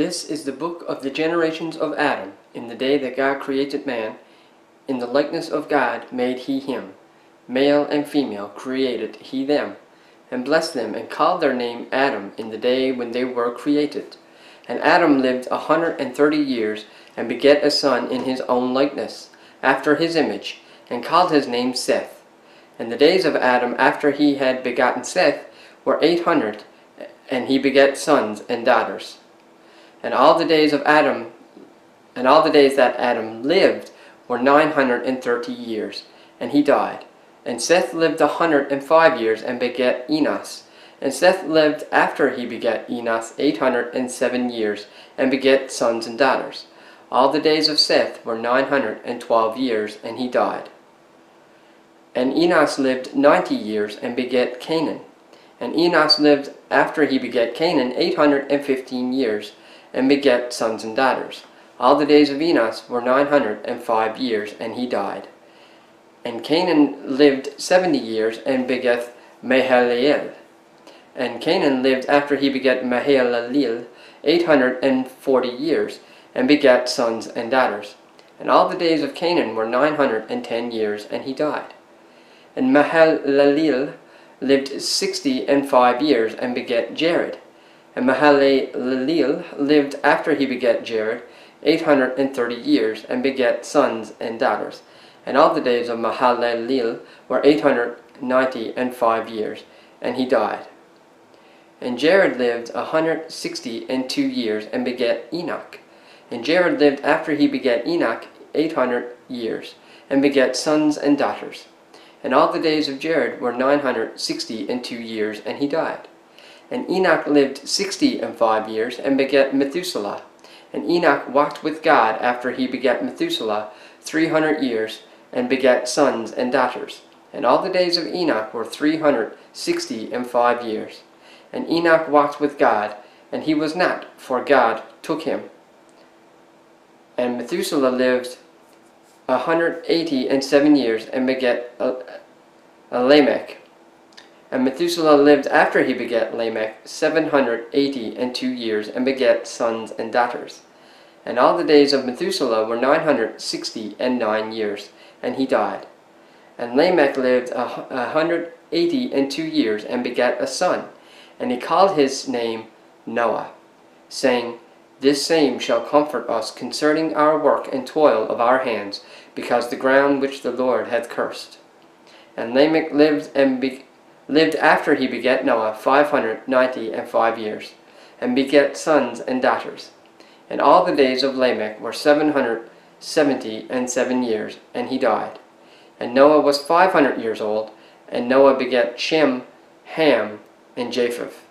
This is the book of the generations of Adam, in the day that God created man. In the likeness of God made he him. Male and female created he them, and blessed them, and called their name Adam in the day when they were created. And Adam lived a hundred and thirty years, and begat a son in his own likeness, after his image, and called his name Seth. And the days of Adam after he had begotten Seth were eight hundred, and he begat sons and daughters. And all the days of Adam, and all the days that Adam lived were nine hundred and thirty years, and he died. And Seth lived a hundred and five years, and begat Enos. And Seth lived after he begat Enos eight hundred and seven years, and begat sons and daughters. All the days of Seth were nine hundred and twelve years, and he died. And Enos lived ninety years, and begat Cainan. And Enos lived after he begat Cainan eight hundred and fifteen years, and begat sons and daughters. All the days of Enos were nine hundred and five years, and he died. And Cainan lived seventy years, and begat Mahalalel. And Cainan lived after he begat Mahalalel eight hundred and forty years, and begat sons and daughters. And all the days of Cainan were nine hundred and ten years, and he died. And Mahalalel lived sixty and five years, and begat Jared. And Mahalalel lived after he begat Jared eight hundred and thirty years, and begat sons and daughters. And all the days of Mahalalel were eight hundred ninety and five years, and he died. And Jared lived a hundred sixty and two years, and begat Enoch. And Jared lived after he begat Enoch eight hundred years, and begat sons and daughters. And all the days of Jared were nine hundred sixty and two years, and he died. And Enoch lived sixty and five years, and begat Methuselah. And Enoch walked with God after he begat Methuselah three hundred years, and begat sons and daughters. And all the days of Enoch were three hundred sixty and five years. And Enoch walked with God, and he was not, for God took him. And Methuselah lived a hundred eighty and seven years, and begat a Lamech. And Methuselah lived after he begat Lamech seven hundred eighty and two years, and begat sons and daughters. And all the days of Methuselah were nine hundred sixty and nine years, and he died. And Lamech lived a hundred eighty and two years, and begat a son, and he called his name Noah, saying, This same shall comfort us concerning our work and toil of our hands, because the ground which the Lord hath cursed. And Lamech lived and be lived after he begat Noah five hundred ninety and five years, and begat sons and daughters. And all the days of Lamech were seven hundred seventy and seven years, and he died. And Noah was five hundred years old, and Noah begat Shem, Ham, and Japheth.